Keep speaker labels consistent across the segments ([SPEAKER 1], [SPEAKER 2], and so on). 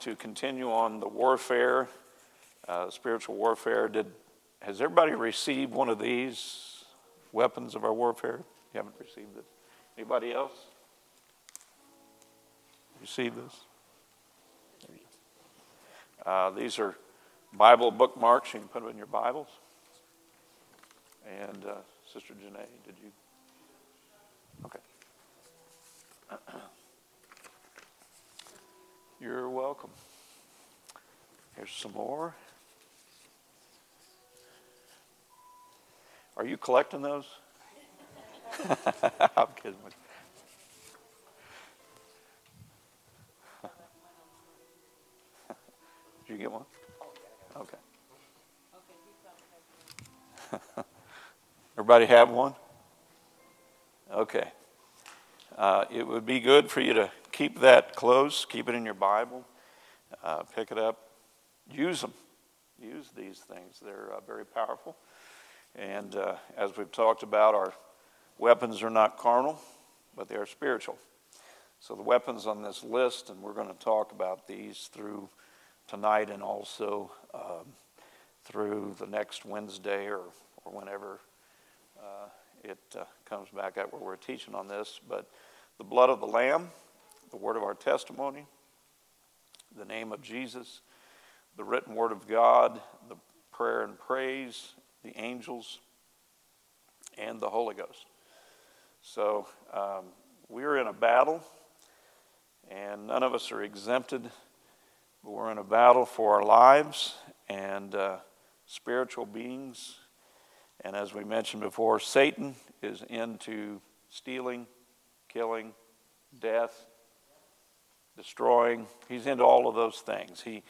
[SPEAKER 1] To continue on the warfare, uh, spiritual warfare. Did has everybody received one of these weapons of our warfare? You haven't received this. Anybody else? Receive this? Uh, these are Bible bookmarks. You can put them in your Bibles. And uh, Sister Janae, did you? Okay. You're welcome. Here's some more. Are you collecting those? I'm kidding with you. Did you get one? Okay. Everybody have one? Okay. Uh, it would be good for you to keep that close, keep it in your Bible, uh, pick it up, use them. Use these things, they're uh, very powerful. And uh, as we've talked about, our weapons are not carnal, but they are spiritual. So the weapons on this list, and we're going to talk about these through tonight and also um, through the next Wednesday or, or whenever uh, it uh, comes back out where we're teaching on this. But the blood of the Lamb, the word of our testimony, the name of Jesus, the written word of God, the prayer and praise, the angels, and the Holy Ghost. So um, we're in a battle, and none of us are exempted, but we're in a battle for our lives and uh, spiritual beings. And as we mentioned before, Satan is into stealing, killing, death, destroying. He's into all of those things. He,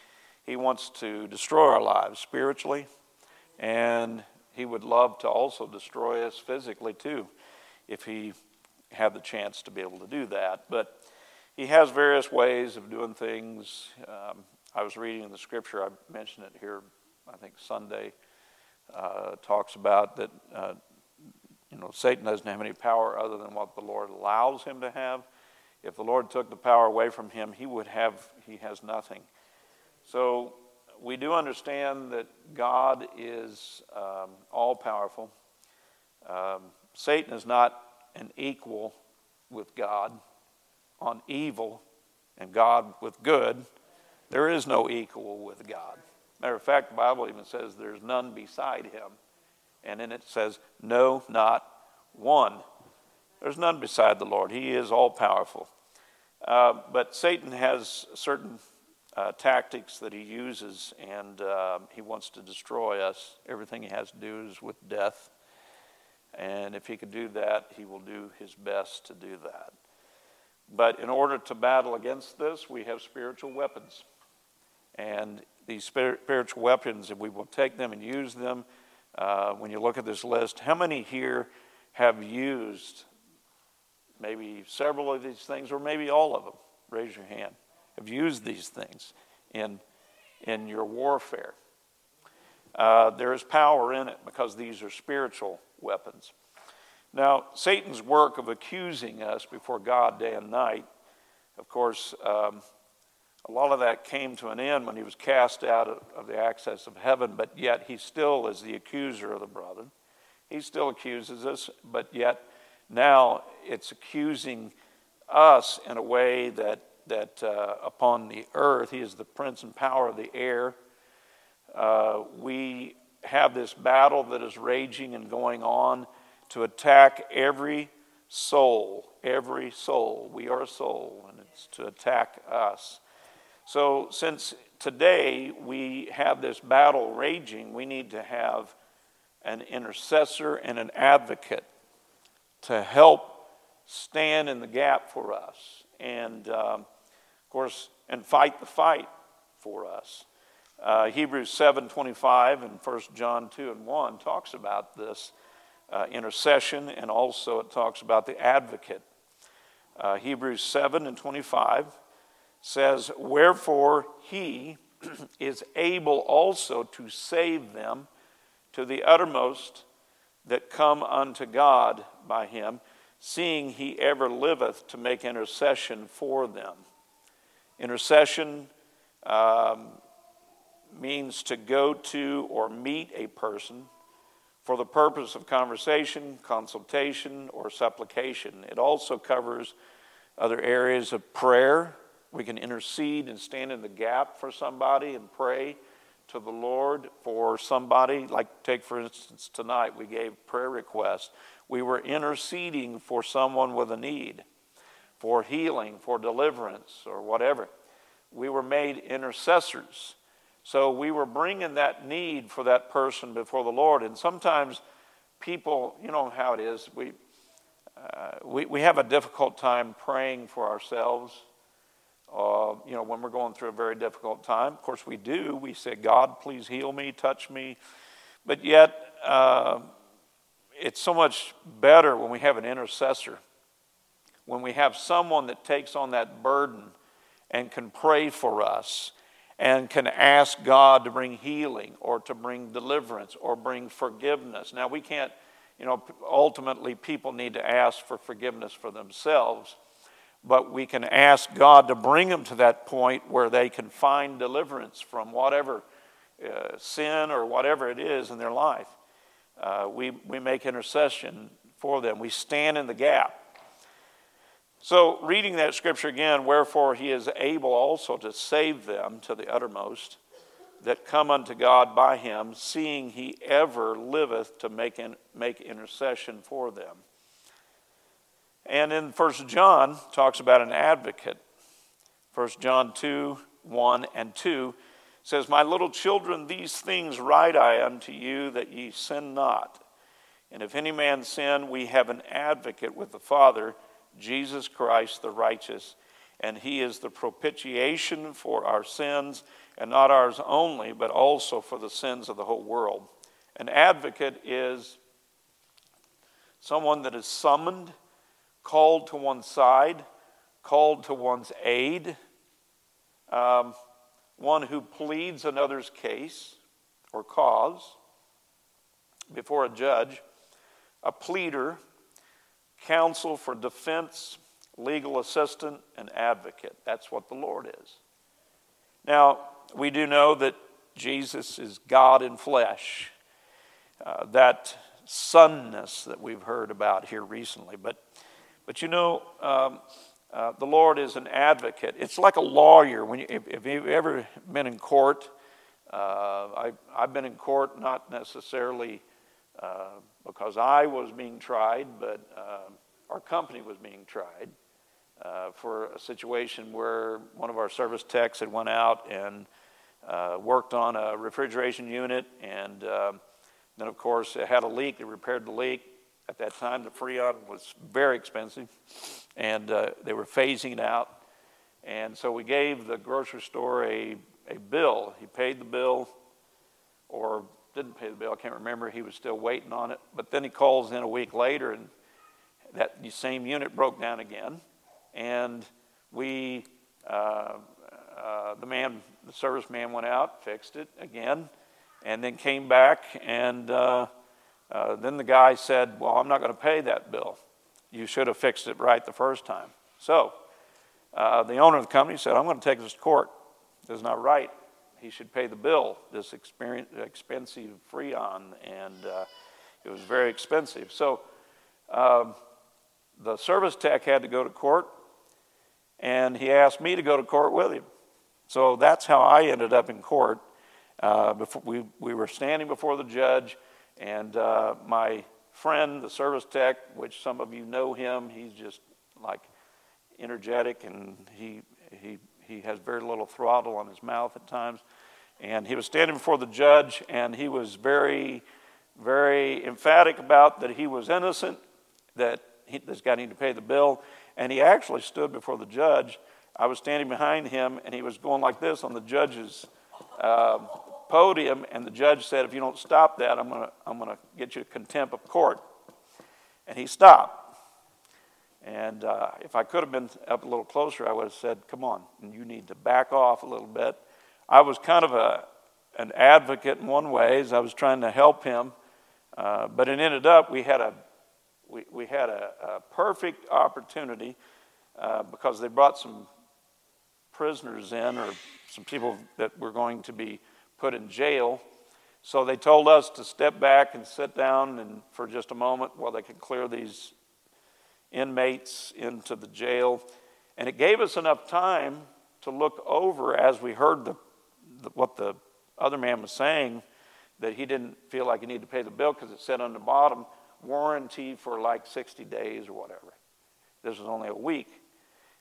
[SPEAKER 1] he wants to destroy our lives spiritually, and he would love to also destroy us physically too if he had the chance to be able to do that. But he has various ways of doing things. Um, I was reading in the scripture, I mentioned it here, I think Sunday, uh, talks about that, uh, you know, Satan doesn't have any power other than what the Lord allows him to have. If the Lord took the power away from him, he would have, he has nothing. So we do understand that God is um, all powerful. Um, Satan is not an equal with God on evil and God with good. There is no equal with God. Matter of fact, the Bible even says there's none beside him. And then it says, no, not one. There's none beside the Lord. He is all powerful. Uh, but Satan has certain uh, tactics that he uses, and uh, he wants to destroy us. Everything he has to do is with death. And if he could do that, he will do his best to do that. But in order to battle against this, we have spiritual weapons. And these spiritual weapons, if we will take them and use them, uh, when you look at this list, how many here have used maybe several of these things, or maybe all of them? Raise your hand. Have used these things in, in your warfare. Uh, there is power in it because these are spiritual weapons. Now, Satan's work of accusing us before God day and night, of course, um, a lot of that came to an end when he was cast out of, of the access of heaven, but yet he still is the accuser of the brethren. He still accuses us, but yet now it's accusing us in a way that, that uh, upon the earth, he is the prince and power of the air. Uh, we have this battle that is raging and going on to attack every soul, every soul. We are a soul, and it's to attack us. So, since today we have this battle raging, we need to have an intercessor and an advocate to help stand in the gap for us and, um, of course, and fight the fight for us. Uh, Hebrews 7:25 and 1 John 2 and 1 talks about this uh, intercession, and also it talks about the advocate. Uh, Hebrews 7 and 25 says, Wherefore he is able also to save them to the uttermost that come unto God by him, seeing he ever liveth to make intercession for them. Intercession um, means to go to or meet a person for the purpose of conversation, consultation, or supplication. It also covers other areas of prayer. We can intercede and stand in the gap for somebody and pray to the Lord for somebody. Like, take for instance, tonight we gave prayer requests. We were interceding for someone with a need, for healing, for deliverance, or whatever. We were made intercessors. So we were bringing that need for that person before the Lord. And sometimes people, you know how it is, we, uh, we, we have a difficult time praying for ourselves. Uh, you know, when we're going through a very difficult time, of course we do. We say, God, please heal me, touch me. But yet, uh, it's so much better when we have an intercessor, when we have someone that takes on that burden and can pray for us and can ask God to bring healing or to bring deliverance or bring forgiveness. Now, we can't, you know, ultimately people need to ask for forgiveness for themselves, but we can ask God to bring them to that point where they can find deliverance from whatever uh, sin or whatever it is in their life. Uh, we, we make intercession for them, we stand in the gap. So, reading that scripture again, wherefore he is able also to save them to the uttermost that come unto God by him, seeing he ever liveth to make, in, make intercession for them. And in 1 John, talks about an advocate. 1 John 2 1 and 2 says, My little children, these things write I unto you that ye sin not. And if any man sin, we have an advocate with the Father Jesus Christ the righteous, and he is the propitiation for our sins, and not ours only, but also for the sins of the whole world. An advocate is someone that is summoned, called to one's side, called to one's aid, um, one who pleads another's case or cause before a judge, a pleader counsel for defense, legal assistant, and advocate. That's what the Lord is. Now, we do know that Jesus is God in flesh, uh, that sonness that we've heard about here recently. But, but you know, um, uh, the Lord is an advocate. It's like a lawyer. When you, if, if you've ever been in court, uh, I, I've been in court not necessarily uh, because I was being tried, but uh, our company was being tried uh, for a situation where one of our service techs had went out and worked on a refrigeration unit, and uh, then of course it had a leak. They repaired the leak. At that time, the Freon was very expensive, and uh, they were phasing out. And so we gave the grocery store a, a bill. He paid the bill, or didn't pay the bill. I can't remember. He was still waiting on it. But then he calls in a week later, and that same unit broke down again. And we, uh, uh, the man, the service man went out, fixed it again, and then came back. And uh, uh then the guy said, Well, I'm not going to pay that bill. You should have fixed it right the first time. So uh, the owner of the company said, I'm going to take this to court. This is not right he should pay the bill, this expensive Freon, and uh, it was very expensive. So um, the service tech had to go to court, and he asked me to go to court with him. So that's how I ended up in court. Uh, before we, we were standing before the judge, and uh, my friend, the service tech, which some of you know him, he's just like energetic and he, he he has very little throttle on his mouth at times. And he was standing before the judge, and he was very, very emphatic about that he was innocent, that he, this guy needed to pay the bill. And he actually stood before the judge. I was standing behind him, and he was going like this on the judge's um, podium, and the judge said, If you don't stop that, I'm going to I'm to get you contempt of court. And he stopped. And uh, if I could have been up a little closer, I would have said, Come on, you need to back off a little bit. I was kind of a, an advocate in one way, as I was trying to help him. Uh, but it ended up we had a, we, we had a, a perfect opportunity uh, because they brought some prisoners in or some people that were going to be put in jail. So they told us to step back and sit down and for just a moment while they could clear these inmates into the jail. And it gave us enough time to look over as we heard the, the, what the other man was saying that he didn't feel like he needed to pay the bill because it said on the bottom warranty for like 60 days or whatever. This was only a week.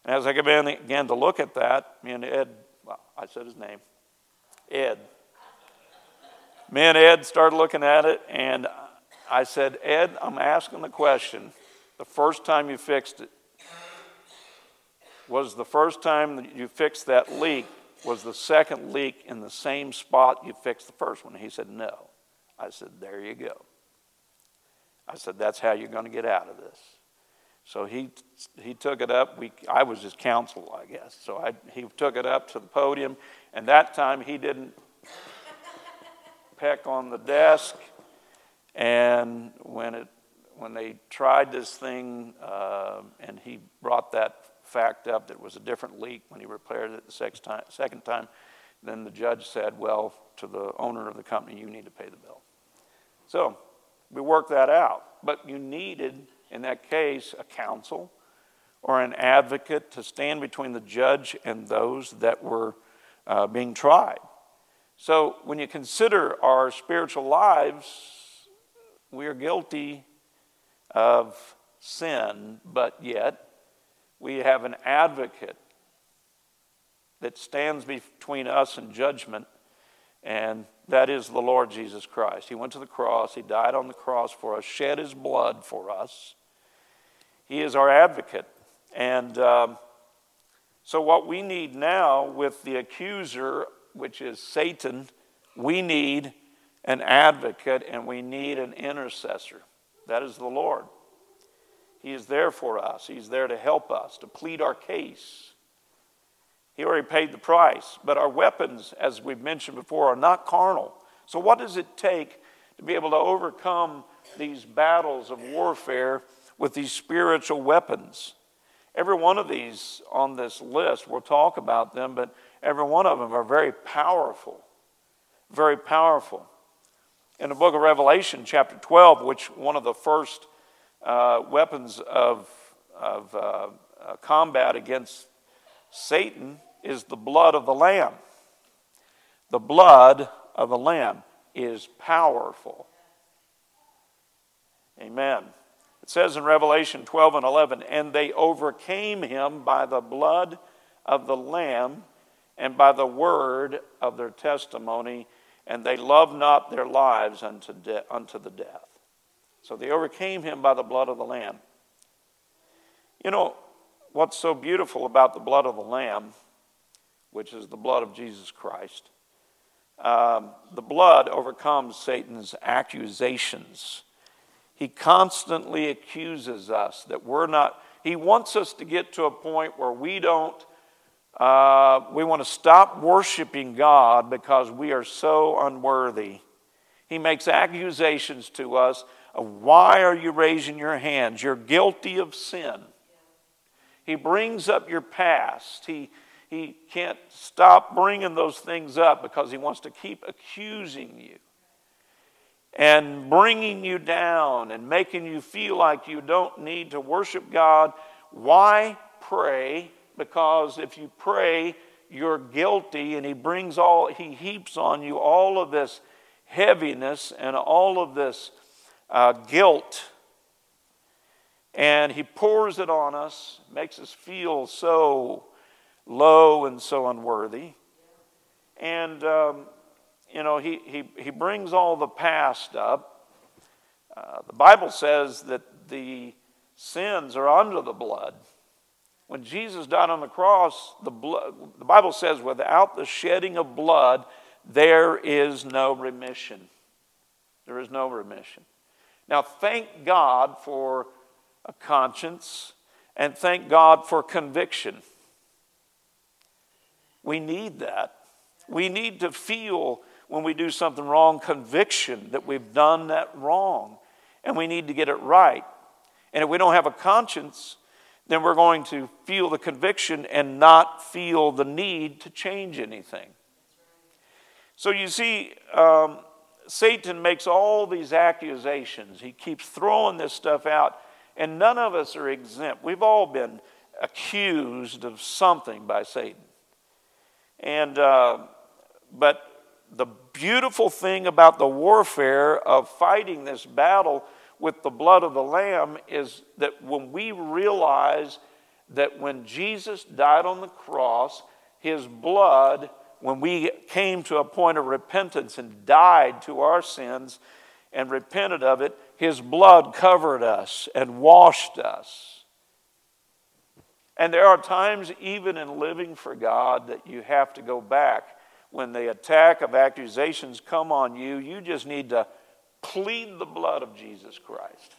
[SPEAKER 1] And as I began to look at that, me and Ed, well, I said his name, Ed. Me and Ed started looking at it, and I said, Ed, I'm asking the question the first time you fixed it, was the first time that you fixed that leak, was the second leak in the same spot you fixed the first one? He said, No. I said, There you go. I said, That's how you're going to get out of this. So he, he took it up. We, I was his counsel, I guess. So I, he took it up to the podium, and that time he didn't peck on the desk. And when it when they tried this thing, uh, and he brought that fact up that was a different leak when he repaired it the time, second time, then the judge said, Well, to the owner of the company, you need to pay the bill. So we worked that out. But you needed, in that case, a counsel or an advocate to stand between the judge and those that were uh, being tried. So when you consider our spiritual lives, we are guilty of sin, but yet we have an advocate that stands between us and judgment, and that is the Lord Jesus Christ. He went to the cross, He died on the cross for us, shed His blood for us. He is our advocate. And um, so, what we need now with the accuser, which is Satan, we need an advocate and we need an intercessor. That is the Lord. He is there for us, He's there to help us, to plead our case. He already paid the price, but our weapons, as we've mentioned before, are not carnal. So, what does it take to be able to overcome these battles of warfare with these spiritual weapons? Every one of these on this list, we'll talk about them, but every one of them are very powerful. Very powerful in the book of Revelation, chapter 12, which one of the first uh, weapons of, of uh, uh, combat against Satan is the blood of the Lamb. The blood of the Lamb is powerful. Amen. It says in Revelation 12 and 11, and they overcame him by the blood of the Lamb and by the word of their testimony and they loved not their lives unto, de- unto the death. So they overcame him by the blood of the Lamb. You know, what's so beautiful about the blood of the Lamb, which is the blood of Jesus Christ, um, the blood overcomes Satan's accusations. He constantly accuses us that we're not, he wants us to get to a point where we don't uh, we want to stop worshiping God because we are so unworthy. He makes accusations to us of why are you raising your hands? You're guilty of sin. He brings up your past. He, he can't stop bringing those things up because he wants to keep accusing you and bringing you down and making you feel like you don't need to worship God. Why pray because if you pray, you're guilty, and He brings all, He heaps on you all of this heaviness and all of this uh, guilt. And He pours it on us, makes us feel so low and so unworthy. And, um, you know, he, he, he brings all the past up. Uh, the Bible says that the sins are under the blood. When Jesus died on the cross, the, blood, the Bible says, without the shedding of blood, there is no remission. There is no remission. Now, thank God for a conscience and thank God for conviction. We need that. We need to feel when we do something wrong conviction that we've done that wrong and we need to get it right. And if we don't have a conscience, then we're going to feel the conviction and not feel the need to change anything. So you see, um, Satan makes all these accusations. He keeps throwing this stuff out, and none of us are exempt. We've all been accused of something by Satan. And, uh, but the beautiful thing about the warfare of fighting this battle with the blood of the Lamb is that when we realize that when Jesus died on the cross, his blood, when we came to a point of repentance and died to our sins and repented of it, his blood covered us and washed us. And there are times, even in living for God, that you have to go back. When the attack of accusations come on you, you just need to plead the blood of Jesus Christ.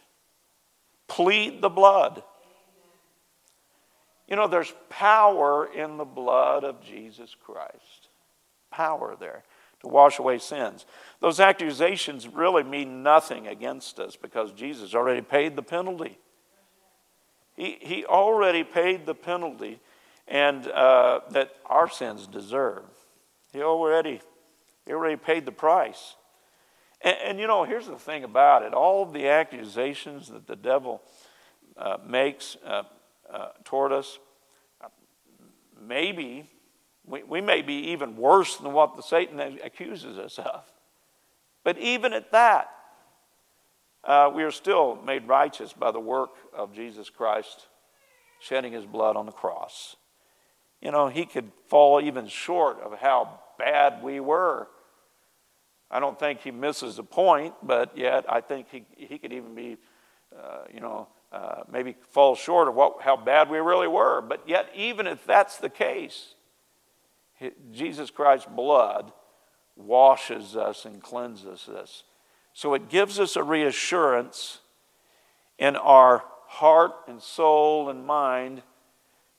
[SPEAKER 1] Plead the blood. You know, there's power in the blood of Jesus Christ. Power there to wash away sins. Those accusations really mean nothing against us because Jesus already paid the penalty. He, he already paid the penalty and uh, that our sins deserve. He already, he already paid the price. And, and, you know, here's the thing about it all of the accusations that the devil uh, makes uh, uh, toward us, maybe, we, we may be even worse than what the Satan accuses us of. But even at that, uh, we are still made righteous by the work of Jesus Christ shedding his blood on the cross. You know, he could fall even short of how bad we were. I don't think he misses a point, but yet I think he, he could even be, uh, you know, uh, maybe fall short of what, how bad we really were. But yet, even if that's the case, Jesus Christ's blood washes us and cleanses us. So it gives us a reassurance in our heart and soul and mind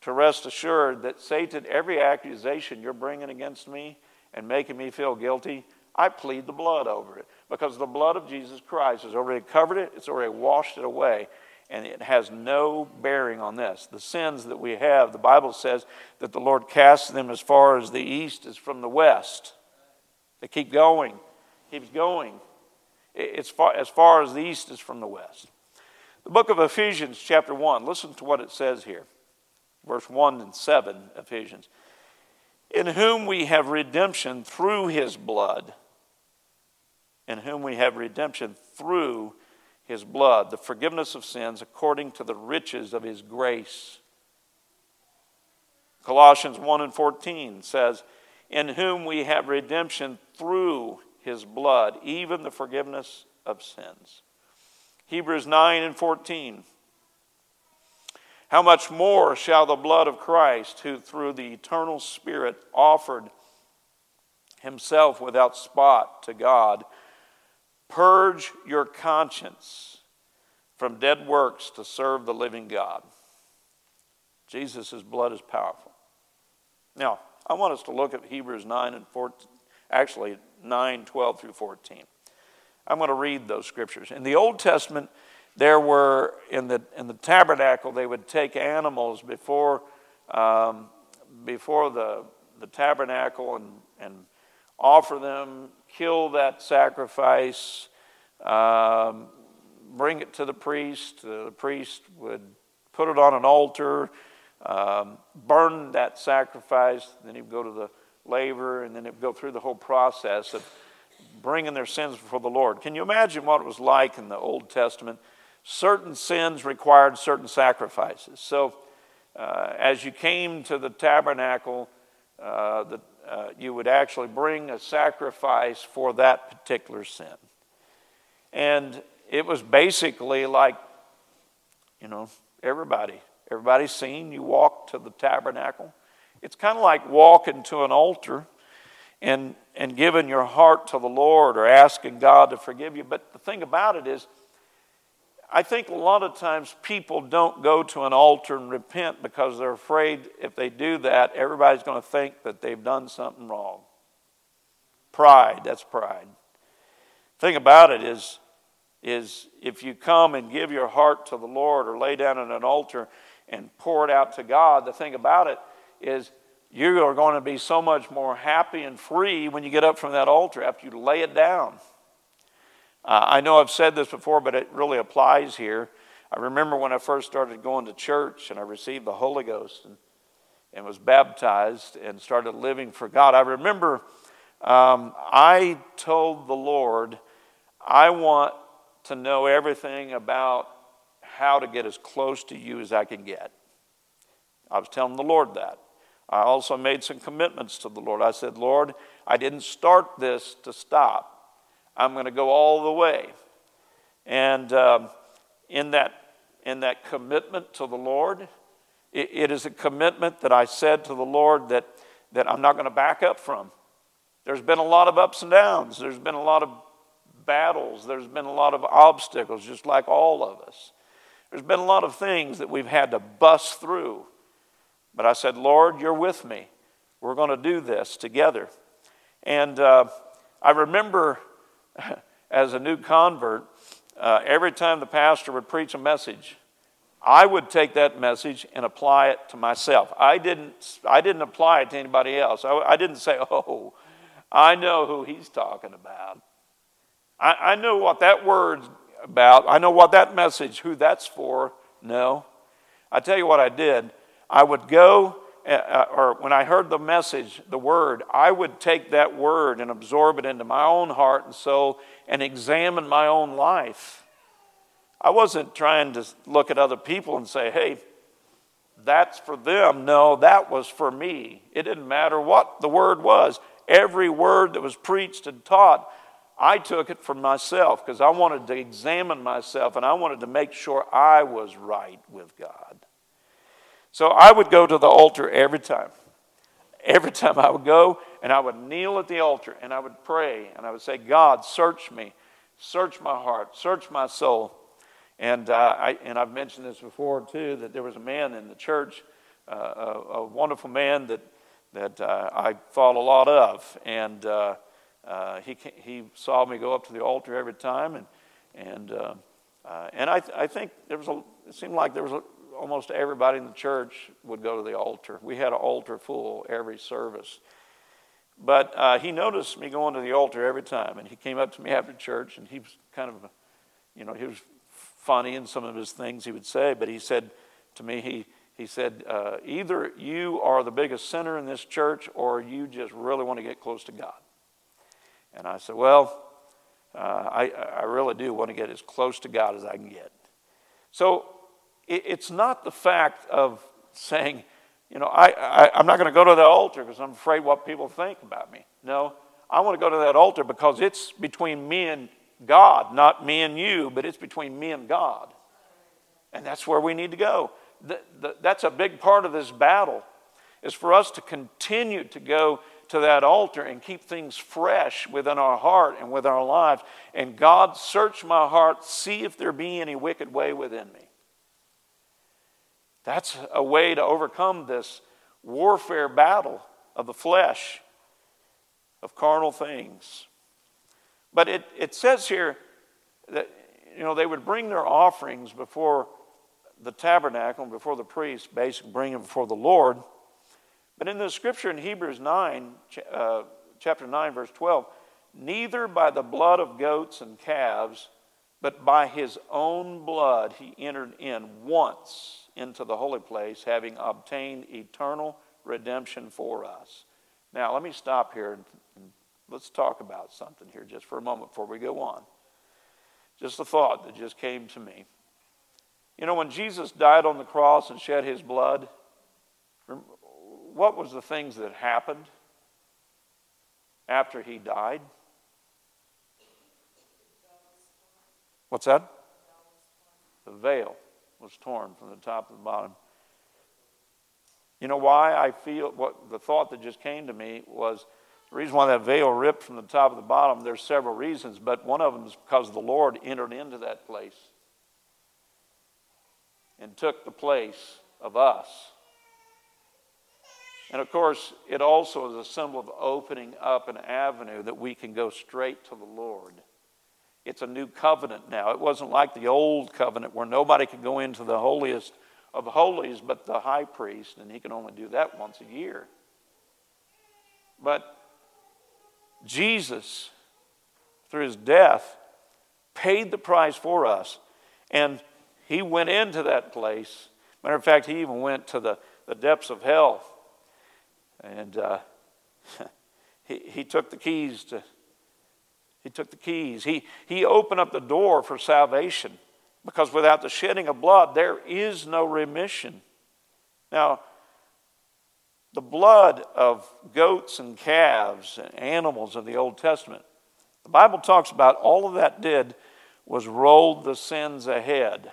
[SPEAKER 1] to rest assured that Satan, every accusation you're bringing against me and making me feel guilty, I plead the blood over it because the blood of Jesus Christ has already covered it, it's already washed it away, and it has no bearing on this. The sins that we have, the Bible says that the Lord casts them as far as the east is from the west. They keep going, keeps going. It's far, as far as the east is from the west. The book of Ephesians, chapter 1, listen to what it says here. Verse 1 and 7, Ephesians. In whom we have redemption through his blood in whom we have redemption through his blood, the forgiveness of sins according to the riches of his grace. Colossians 1 and 14 says, In whom we have redemption through his blood, even the forgiveness of sins. Hebrews 9 and 14. How much more shall the blood of Christ, who through the eternal Spirit offered himself without spot to God, Purge your conscience from dead works to serve the living God. Jesus' blood is powerful. Now, I want us to look at Hebrews 9 and 14, actually 9, 12 through 14. I'm going to read those scriptures. In the Old Testament, there were, in the, in the tabernacle, they would take animals before, um, before the, the tabernacle and, and offer them kill that sacrifice, um, bring it to the priest. The priest would put it on an altar, um, burn that sacrifice. Then he'd go to the laver, and then he'd go through the whole process of bringing their sins before the Lord. Can you imagine what it was like in the Old Testament? Certain sins required certain sacrifices. So, uh, as you came to the tabernacle, uh, the uh, you would actually bring a sacrifice for that particular sin. And it was basically like, you know, everybody, everybody's seen you walk to the tabernacle. It's kind of like walking to an altar. and, and giving your heart to the Lord or asking God to forgive you. But the thing about it is, I think a lot of times people don't go to an altar and repent because they're afraid if they do that, everybody's going to think that they've done something wrong. Pride, that's pride. Thing about it is, is if you come and give your heart to the Lord or lay down at an altar and pour it out to God, the thing about it is you are going to be so much more happy and free when you get up from that altar after you lay it down. Uh, I know I've said this before, but it really applies here. I remember when I first started going to church and I received the Holy Ghost and, and was baptized and started living for God. I remember um, I told the Lord, I want to know everything about how to get as close to you as I can get. I was telling the Lord that. I also made some commitments to the Lord. I said, Lord, I didn't start this to stop. I'm going to go all the way. And um, in, that, in that commitment to the Lord, it, it is a commitment that I said to the Lord that, that I'm not going to back up from. There's been a lot of ups and downs, there's been a lot of battles, there's been a lot of obstacles, just like all of us. There's been a lot of things that we've had to bust through. But I said, Lord, you're with me. We're going to do this together. And uh, I remember as a new convert, uh, every time the pastor would preach a message, I would take that message and apply it to myself. I didn't, I didn't apply it to anybody else. I, I didn't say, oh, I know who he's talking about. I, I know what that word's about. I know what that message, who that's for. No. I tell you what I did. I would go, uh, uh, or when I heard the message, the word, I would take that word and absorb it into my own heart and soul and examine my own life. I wasn't trying to look at other people and say, hey, that's for them. No, that was for me. It didn't matter what the word was. Every word that was preached and taught, I took it for myself because I wanted to examine myself and I wanted to make sure I was right with God. So I would go to the altar every time. Every time I would go and I would kneel at the altar and I would pray and I would say, God, search me, search my heart, search my soul. And, uh, I, and I've mentioned this before too that there was a man in the church, uh, a, a, wonderful man that, that uh, I thought a lot of. And uh, uh, he, he saw me go up to the altar every time. And, and, uh, and I, I think there was a, it seemed like there was a, almost everybody in the church would go to the altar. We had an altar full every service. But uh, he noticed me going to the altar every time, and he came up to me after church, and he was kind of, you know, he was funny in some of his things he would say, but he said to me, he, he said, uh, either you are the biggest sinner in this church, or you just really want to get close to God. And I said, well, uh, I, I really do want to get as close to God as I can get. So it's not the fact of saying, you know, I, I, am not going to go to the altar because I'm afraid what people think about me. No, I want to go to that altar because it's between me and God, not me and you, but it's between me and God. And that's where we need to go. The, the, that's a big part of this battle, is for us to continue to go to that altar and keep things fresh within our heart and within our lives. And God, search my heart, see if there be any wicked way within me. That's a way to overcome this warfare battle of the flesh, of carnal things. But it, it says here that you know they would bring their offerings before the tabernacle, before the priest, basically bring them before the Lord. But in the scripture in Hebrews 9, uh, chapter 9, verse 12, neither by the blood of goats and calves, but by his own blood he entered in once into the holy place, having obtained eternal redemption for us. Now, let me stop here and, let's talk about something here just for a moment before we go on. Just a thought that just came to me. You know, when Jesus died on the cross and shed his blood, what was the things that happened after he died? What's that? The veil was torn from the top to the bottom. You know why I feel what the thought that just came to me was The reason why that veil ripped from the top to the bottom, there's several reasons, but one of them is because the Lord entered into that place and took the place of us. And of course, it also is a symbol of opening up an avenue that we can go straight to the Lord. It's a new covenant now. It wasn't like the old covenant where nobody could go into the holiest of holies but the high priest, and he can only do that once a year. But Jesus, through his death, paid the price for us. And he went into that place. Matter of fact, he even went to the, the depths of hell. And uh, he, he took the keys to, he took the keys. He, he opened up the door for salvation because without the shedding of blood, there is no remission. Now, the blood of goats and calves and animals of the Old Testament. The Bible talks about all of that did was rolled the sins ahead.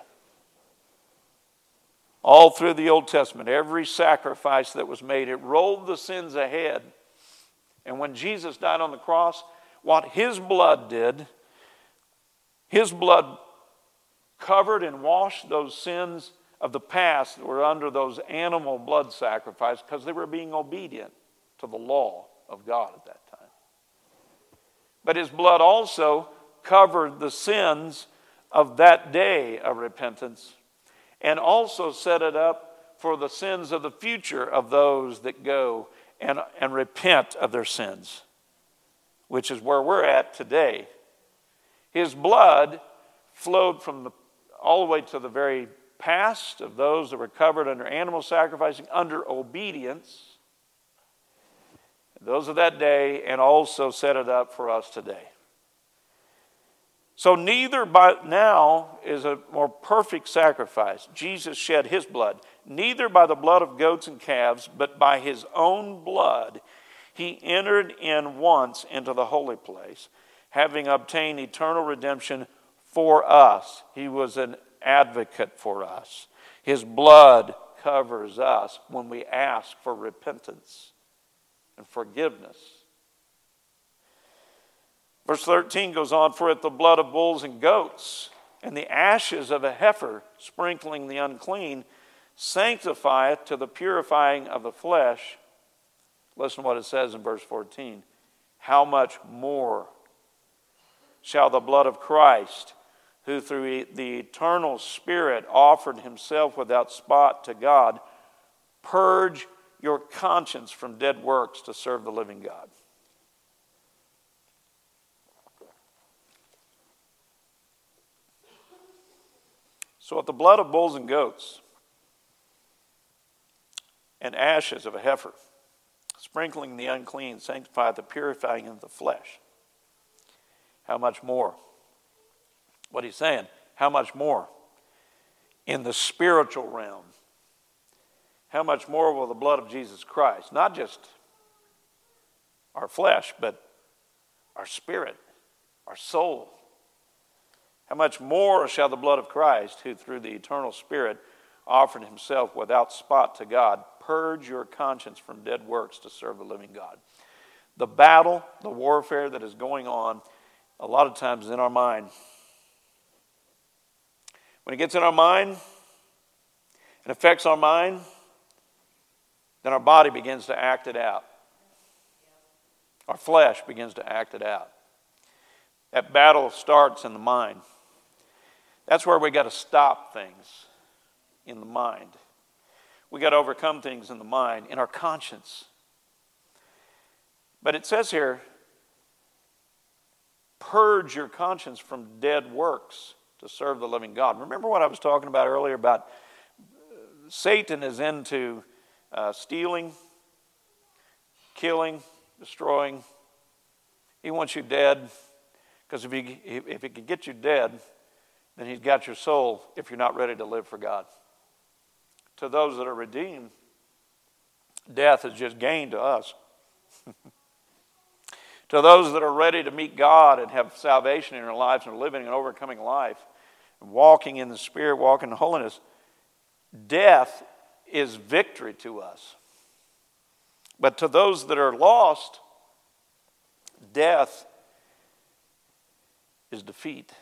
[SPEAKER 1] All through the Old Testament, every sacrifice that was made, it rolled the sins ahead. And when Jesus died on the cross, what his blood did, his blood covered and washed those sins of the past that were under those animal blood sacrifices because they were being obedient to the law of God at that time. But his blood also covered the sins of that day of repentance and also set it up for the sins of the future of those that go and, and repent of their sins, which is where we're at today. His blood flowed from the, all the way to the very past of those that were covered under animal sacrificing under obedience. Those of that day, and also set it up for us today. So, neither by now is a more perfect sacrifice. Jesus shed his blood, neither by the blood of goats and calves, but by his own blood. He entered in once into the holy place, having obtained eternal redemption for us. He was an advocate for us. His blood covers us when we ask for repentance and forgiveness. Verse 13 goes on For it the blood of bulls and goats and the ashes of a heifer sprinkling the unclean sanctifieth to the purifying of the flesh. Listen to what it says in verse 14. How much more shall the blood of Christ, who through the eternal Spirit offered himself without spot to God, purge your conscience from dead works to serve the living God? So, with the blood of bulls and goats and ashes of a heifer, sprinkling the unclean, sanctify the purifying of the flesh. How much more? What he's saying, how much more? In the spiritual realm, how much more will the blood of Jesus Christ, not just our flesh, but our spirit, our soul, how much more shall the blood of Christ, who through the eternal Spirit offered himself without spot to God, purge your conscience from dead works to serve the living God? The battle, the warfare that is going on, a lot of times in our mind. When it gets in our mind and affects our mind, then our body begins to act it out. Our flesh begins to act it out. That battle starts in the mind. That's where we got to stop things in the mind. We got to overcome things in the mind, in our conscience. But it says here, purge your conscience from dead works to serve the living God. Remember what I was talking about earlier about Satan is into uh, stealing, killing, destroying. He wants you dead because if he, if he could get you dead, then he's got your soul if you're not ready to live for God. To those that are redeemed, death is just gain to us. to those that are ready to meet God and have salvation in their lives and are living an overcoming life, walking in the Spirit, walking in holiness, death is victory to us. But to those that are lost, Death is defeat,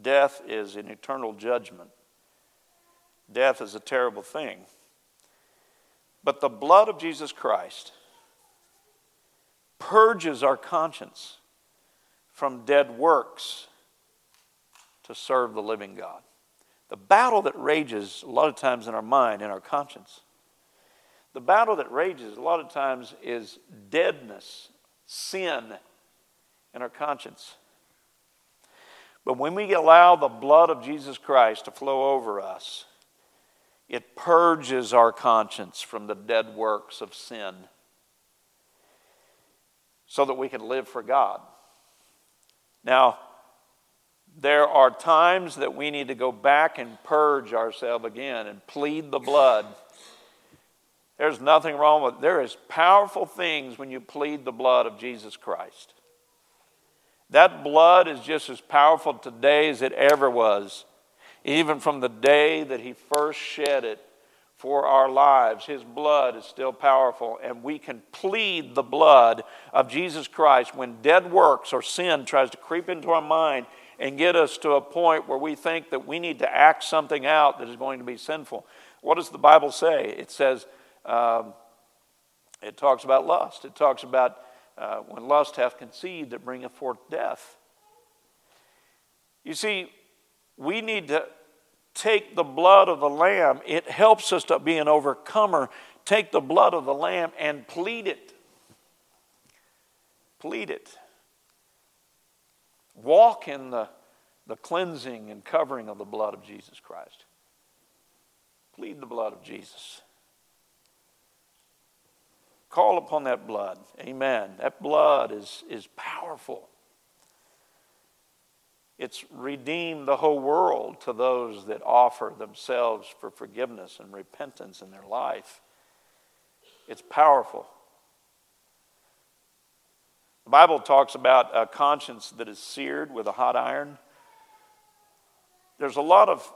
[SPEAKER 1] death is an eternal judgment. Death is a terrible thing. But the blood of Jesus Christ purges our conscience from dead works to serve the living God. The battle that rages a lot of times in our mind, in our conscience, the battle that rages a lot of times is deadness, sin in our conscience. But when we allow the blood of Jesus Christ to flow over us, it purges our conscience from the dead works of sin so that we can live for God. Now, there are times that we need to go back and purge ourselves again and plead the blood. There's nothing wrong with it. There is powerful things when you plead the blood of Jesus Christ. That blood is just as powerful today as it ever was. Even from the day that he first shed it for our lives, his blood is still powerful, and we can plead the blood of Jesus Christ when dead works or sin tries to creep into our mind and get us to a point where we think that we need to act something out that is going to be sinful. What does the Bible say? It says, um, it talks about lust. It talks about uh, when lust hath conceived, it bringeth forth death. You see, we need to take the blood of the Lamb. It helps us to be an overcomer. Take the blood of the Lamb and plead it. Plead it. Walk in the, the cleansing and covering of the blood of Jesus Christ. Plead the blood of Jesus. Call upon that blood. Amen. That blood is, is powerful. It's redeemed the whole world to those that offer themselves for forgiveness and repentance in their life. It's powerful. The Bible talks about a conscience that is seared with a hot iron. There's a lot of,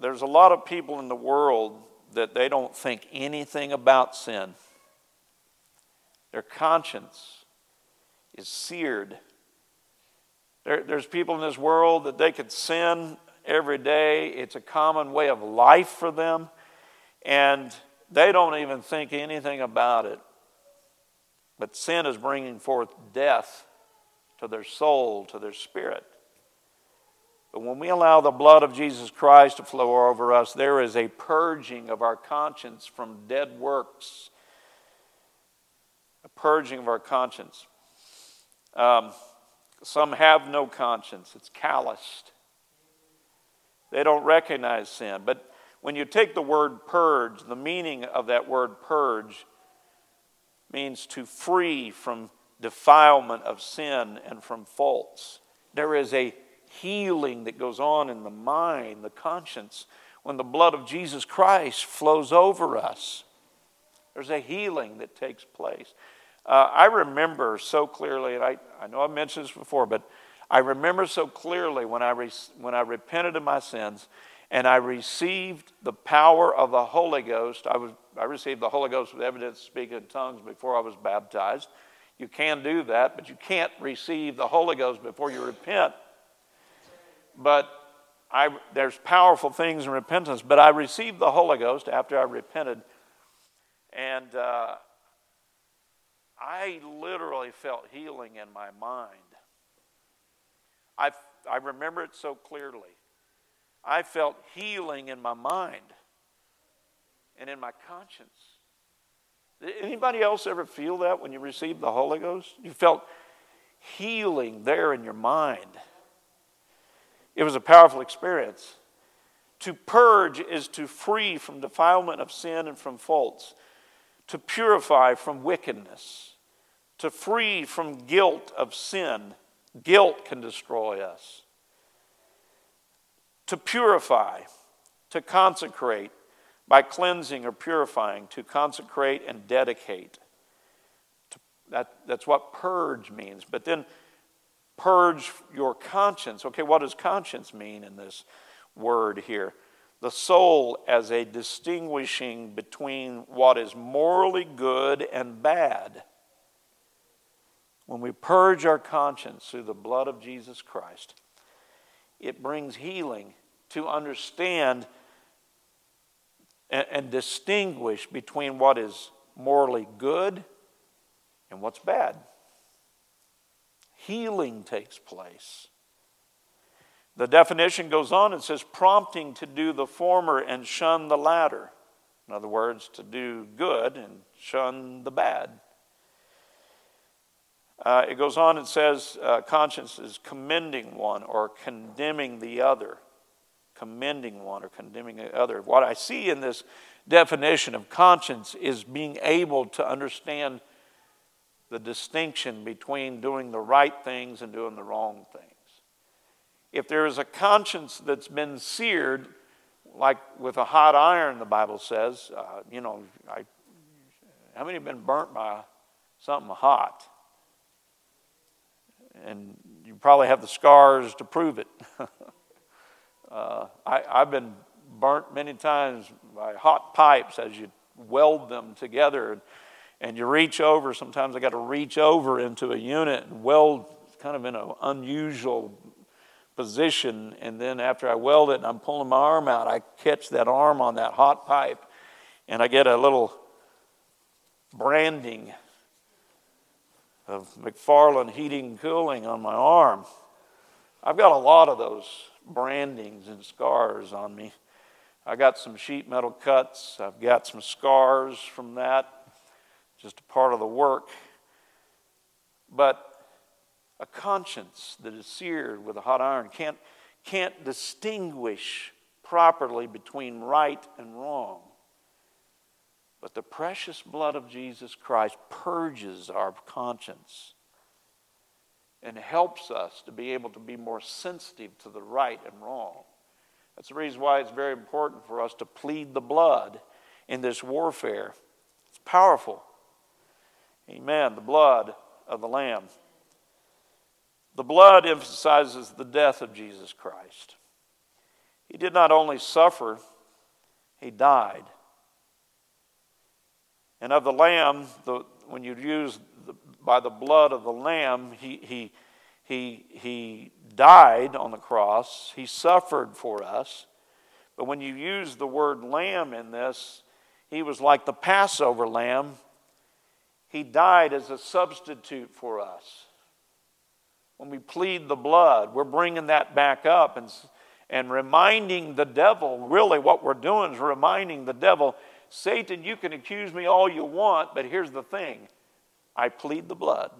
[SPEAKER 1] there's a lot of people in the world that they don't think anything about sin. Their conscience is seared. There, there's people in this world that they could sin every day, it's a common way of life for them, and they don't even think anything about it. But sin is bringing forth death to their soul, to their spirit. But when we allow the blood of Jesus Christ to flow over us, there is a purging of our conscience from dead works A purging of our conscience. Um, some have no conscience, it's calloused. They don't recognize sin. But when you take the word purge, the meaning of that word purge means to free from defilement of sin and from faults. There is a healing that goes on in the mind, the conscience, when the blood of Jesus Christ flows over us. There's a healing that takes place. Uh, I remember so clearly, and I, I know I've mentioned this before, but I remember so clearly when I, re- when I repented of my sins and I received the power of the Holy Ghost. I, was, I received the Holy Ghost with evidence speaking in tongues before I was baptized. You can do that, but you can't receive the Holy Ghost before you repent. But I, there's powerful things in repentance, but I received the Holy Ghost after I repented. And uh, I literally felt healing in my mind. I, I remember it so clearly. I felt healing in my mind and in my conscience. Did anybody else ever feel that when you received the Holy Ghost? You felt healing there in your mind. It was a powerful experience. To purge is to free from defilement of sin and from faults to purify from wickedness, to free from guilt of sin. Guilt can destroy us. To purify, to consecrate by cleansing or purifying, to consecrate and dedicate. That, that's what purge means. But then purge your conscience. Okay, what does conscience mean in this word here? the soul as a distinguishing between what is morally good and bad. When we purge our conscience through the blood of Jesus Christ, it brings healing to understand and, distinguish between what is morally good and what's bad. Healing takes place. The definition goes on and says, prompting to do the former and shun the latter. In other words, to do good and shun the bad. Uh, it goes on and says, uh, conscience is commending one or condemning the other. Commending one or condemning the other. What I see in this definition of conscience is being able to understand the distinction between doing the right things and doing the wrong things. If there is a conscience that's been seared, like with a hot iron, the Bible says, uh, you know, I, how many have been burnt by something hot? And you probably have the scars to prove it. uh, I, I've been burnt many times by hot pipes as you weld them together. And you reach over, sometimes I got to reach over into a unit and weld kind of in an unusual position. And then after I weld it and I'm pulling my arm out, I catch that arm on that hot pipe and I get a little branding of McFarland Heating and Cooling on my arm. I've got a lot of those brandings and scars on me. I got some sheet metal cuts. I've got some scars from that, just a part of the work. But a conscience that is seared with a hot iron can't, can't distinguish properly between right and wrong. But the precious blood of Jesus Christ purges our conscience and helps us to be able to be more sensitive to the right and wrong. That's the reason why it's very important for us to plead the blood in this warfare. It's powerful. Amen. The blood of the Lamb. The blood emphasizes the death of Jesus Christ. He did not only suffer, he died. And of the lamb, the, when you use the, by the blood of the lamb, he, he, he, he died on the cross, he suffered for us. But when you use the word lamb in this, he was like the Passover lamb. He died as a substitute for us when we plead the blood, we're bringing that back up and, and reminding the devil really what we're doing is reminding the devil, Satan, you can accuse me all you want, but here's the thing I plead the blood.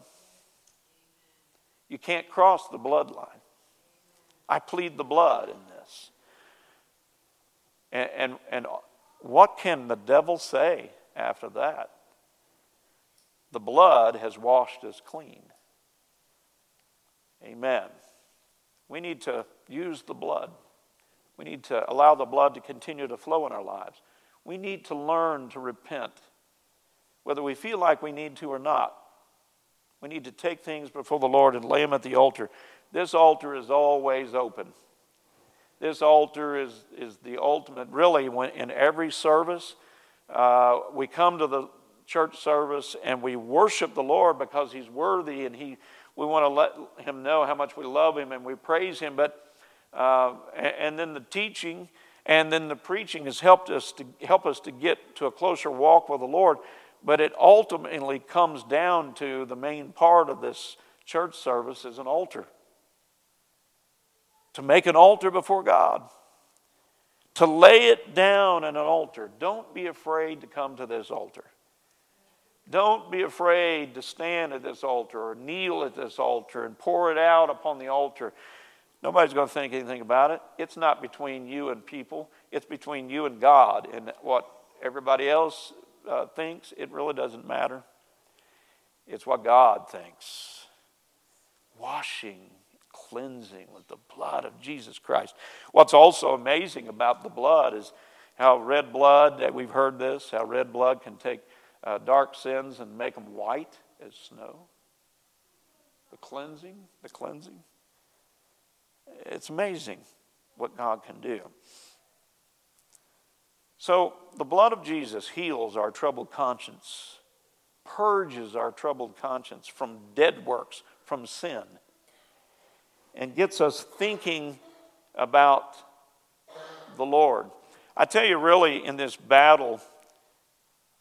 [SPEAKER 1] You can't cross the bloodline. I plead the blood in this. And, and, and what can the devil say after that? The blood has washed us clean. Amen. We need to use the blood. We need to allow the blood to continue to flow in our lives. We need to learn to repent, whether we feel like we need to or not. We need to take things before the Lord and lay them at the altar. This altar is always open. This altar is, is the ultimate, really, when in every service, uh, we come to the church service and we worship the Lord because He's worthy and He we want to let him know how much we love him and we praise him. But uh, and then the teaching and then the preaching has helped us to help us to get to a closer walk with the Lord. But it ultimately comes down to the main part of this church service is an altar. To make an altar before God. To lay it down in an altar. Don't be afraid to come to this altar. Don't be afraid to stand at this altar or kneel at this altar and pour it out upon the altar. Nobody's going to think anything about it. It's not between you and people, it's between you and God. And what everybody else uh, thinks, it really doesn't matter. It's what God thinks. Washing, cleansing with the blood of Jesus Christ. What's also amazing about the blood is how red blood, that we've heard this, how red blood can take uh, dark sins and make them white as snow. The cleansing, the cleansing. It's amazing what God can do. So, the blood of Jesus heals our troubled conscience purges our troubled conscience from dead works, from sin, and gets us thinking about the Lord. I tell you, really, in this battle,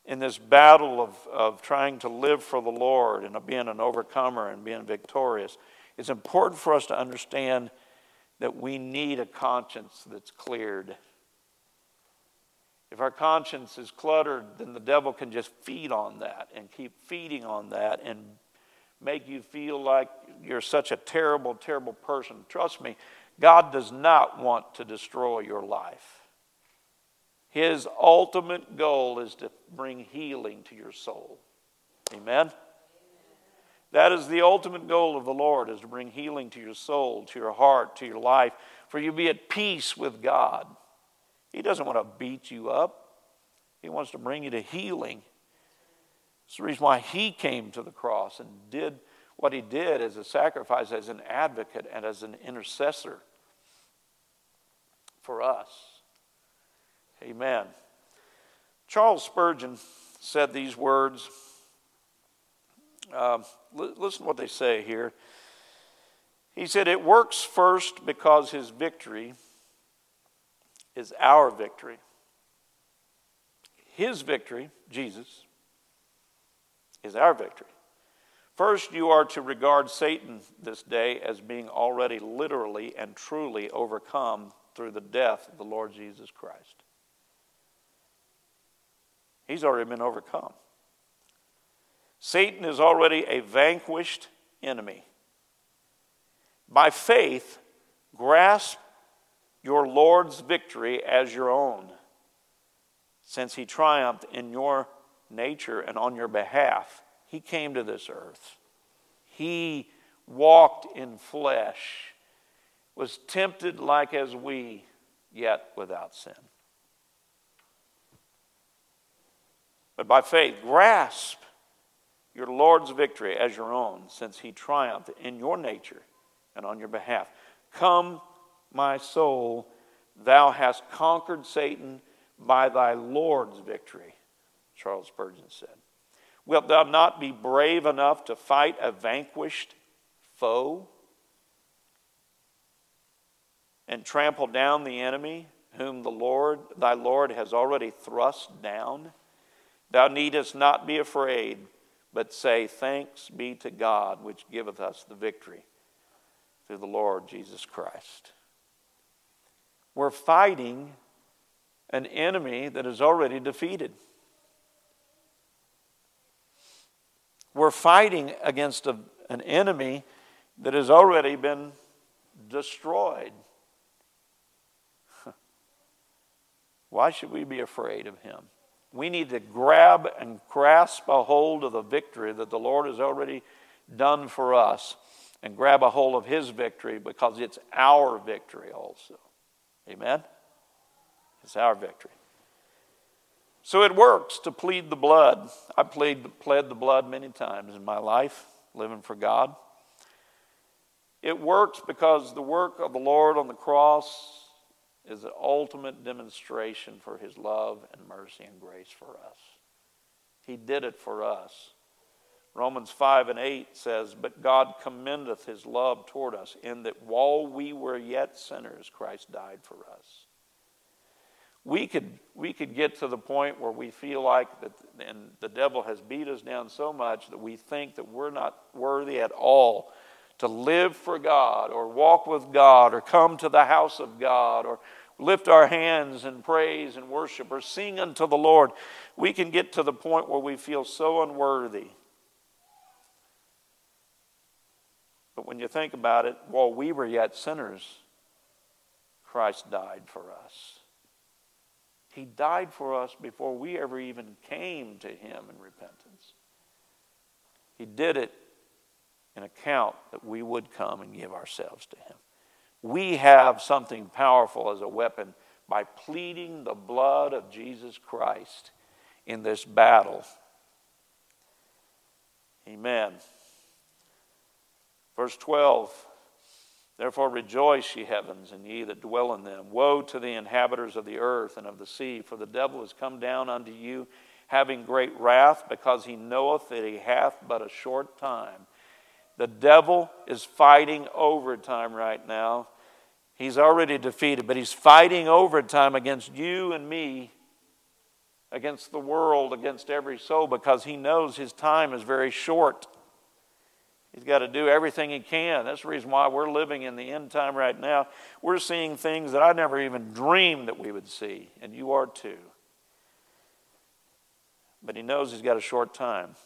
[SPEAKER 1] in this battle of, of trying to live for the Lord and of being an overcomer and being victorious, it's important for us to understand that we need a conscience that's cleared. If our conscience is cluttered, then the devil can just feed on that and keep feeding on that and make you feel like you're such a terrible, terrible person. Trust me, God does not want to destroy your life. His ultimate goal is to bring healing to your soul. Amen? That is the ultimate goal of the Lord is to bring healing to your soul, to your heart, to your life, for you be at peace with God. He doesn't want to beat you up. He wants to bring you to healing. It's the reason why he came to the cross and did what he did as a sacrifice, as an advocate, and as an intercessor for us. Amen. Charles Spurgeon said these words. Uh, listen to what they say here. He said, It works first because his victory is our victory. His victory, Jesus, is our victory. First, you are to regard Satan this day as being already literally and truly overcome through the death of the Lord Jesus Christ. He's already been overcome. Satan is already a vanquished enemy. By faith, grasp your Lord's victory as your own, since he triumphed in your nature and on your behalf. He came to this earth. He walked in flesh, was tempted like as we, yet without sin. But by faith, grasp your Lord's victory as your own, since he triumphed in your nature and on your behalf. Come, my soul, thou hast conquered Satan by thy Lord's victory, Charles Spurgeon said. Wilt thou not be brave enough to fight a vanquished foe and trample down the enemy whom the Lord, thy Lord, has already thrust down? Thou needest not be afraid, but say, Thanks be to God, which giveth us the victory through the Lord Jesus Christ. We're fighting an enemy that is already defeated. We're fighting against a, an enemy that has already been destroyed. Why should we be afraid of him? We need to grab and grasp a hold of the victory that the Lord has already done for us and grab a hold of His victory because it's our victory also. Amen? It's our victory. So it works to plead the blood. I plead, pled the blood many times in my life, living for God. It works because the work of the Lord on the cross is the ultimate demonstration for his love and mercy and grace for us. He did it for us. Romans 5 and 8 says, But God commendeth his love toward us, in that while we were yet sinners, Christ died for us. We could, we could get to the point where we feel like that, and the devil has beat us down so much that we think that we're not worthy at all to live for God or walk with God or come to the house of God or lift our hands in praise and worship or sing unto the Lord, we can get to the point where we feel so unworthy. But when you think about it, while we were yet sinners, Christ died for us. He died for us before we ever even came to Him in repentance. He did it an account that we would come and give ourselves to Him. We have something powerful as a weapon by pleading the blood of Jesus Christ in this battle. Amen. Verse 12 Therefore rejoice, ye heavens, and ye that dwell in them. Woe to the inhabitants of the earth and of the sea, for the devil is come down unto you having great wrath, because he knoweth that he hath but a short time. The devil is fighting overtime right now. He's already defeated, but he's fighting overtime against you and me, against the world, against every soul, because he knows his time is very short. He's got to do everything he can. That's the reason why we're living in the end time right now. We're seeing things that I never even dreamed that we would see, and you are too. But he knows he's got a short time.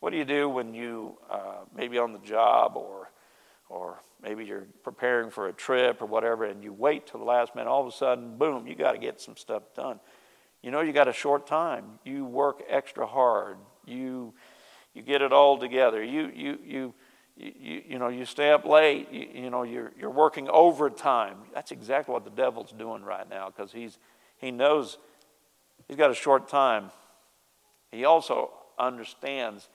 [SPEAKER 1] What do you do when you, uh, maybe on the job or, or maybe you're preparing for a trip or whatever, and you wait till the last minute, all of a sudden, boom, you got to get some stuff done. You know you got a short time. You work extra hard. You you get it all together. You, you, you, you, you know, you stay up late. You, you know, you're, you're working overtime. That's exactly what the devil's doing right now because he's, he knows he's got a short time. He also understands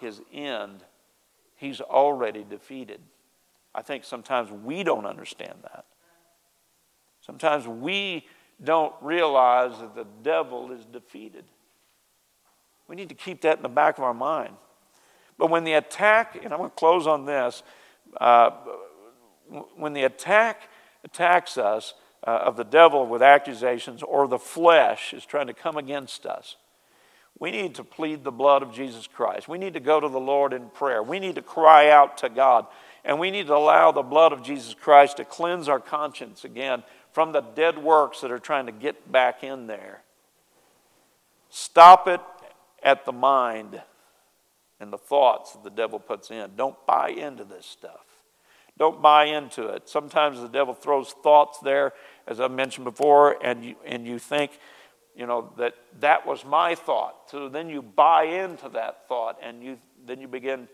[SPEAKER 1] his end. He's already defeated. I think sometimes we don't understand that. Sometimes we don't realize that the devil is defeated. We need to keep that in the back of our mind. But when the attack, and I'm going to close on this, uh, when the attack attacks us uh, of the devil with accusations or the flesh is trying to come against us, we need to plead the blood of Jesus Christ. We need to go to the Lord in prayer. We need to cry out to God. And we need to allow the blood of Jesus Christ to cleanse our conscience again from the dead works that are trying to get back in there. Stop it at the mind and the thoughts that the devil puts in. Don't buy into this stuff. Don't buy into it. Sometimes the devil throws thoughts there, as I mentioned before, and you, and you think, you know, that that was my thought. So then you buy into that thought, and you, then you begin,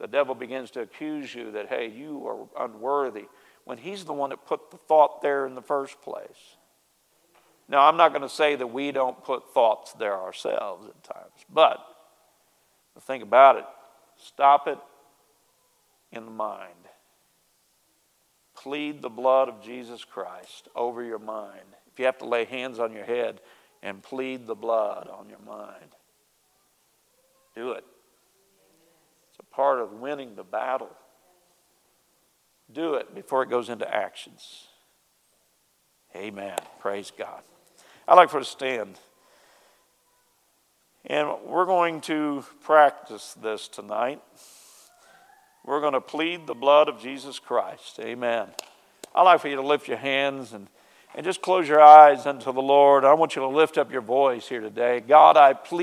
[SPEAKER 1] the devil begins to accuse you that, hey, you are unworthy, when he's the one that put the thought there in the first place. Now, I'm not going to say that we don't put thoughts there ourselves at times, but think about it. Stop it in the mind. Plead the blood of Jesus Christ over your mind. If you have to lay hands on your head and plead the blood on your mind, do it. It's a part of winning the battle. Do it before it goes into actions. Amen. Praise God. I'd like for us to stand. And we're going to practice this tonight. We're going to plead the blood of Jesus Christ. Amen. I'd like for you to lift your hands and, and just close your eyes unto the Lord. I want you to lift up your voice here today. God, I plead.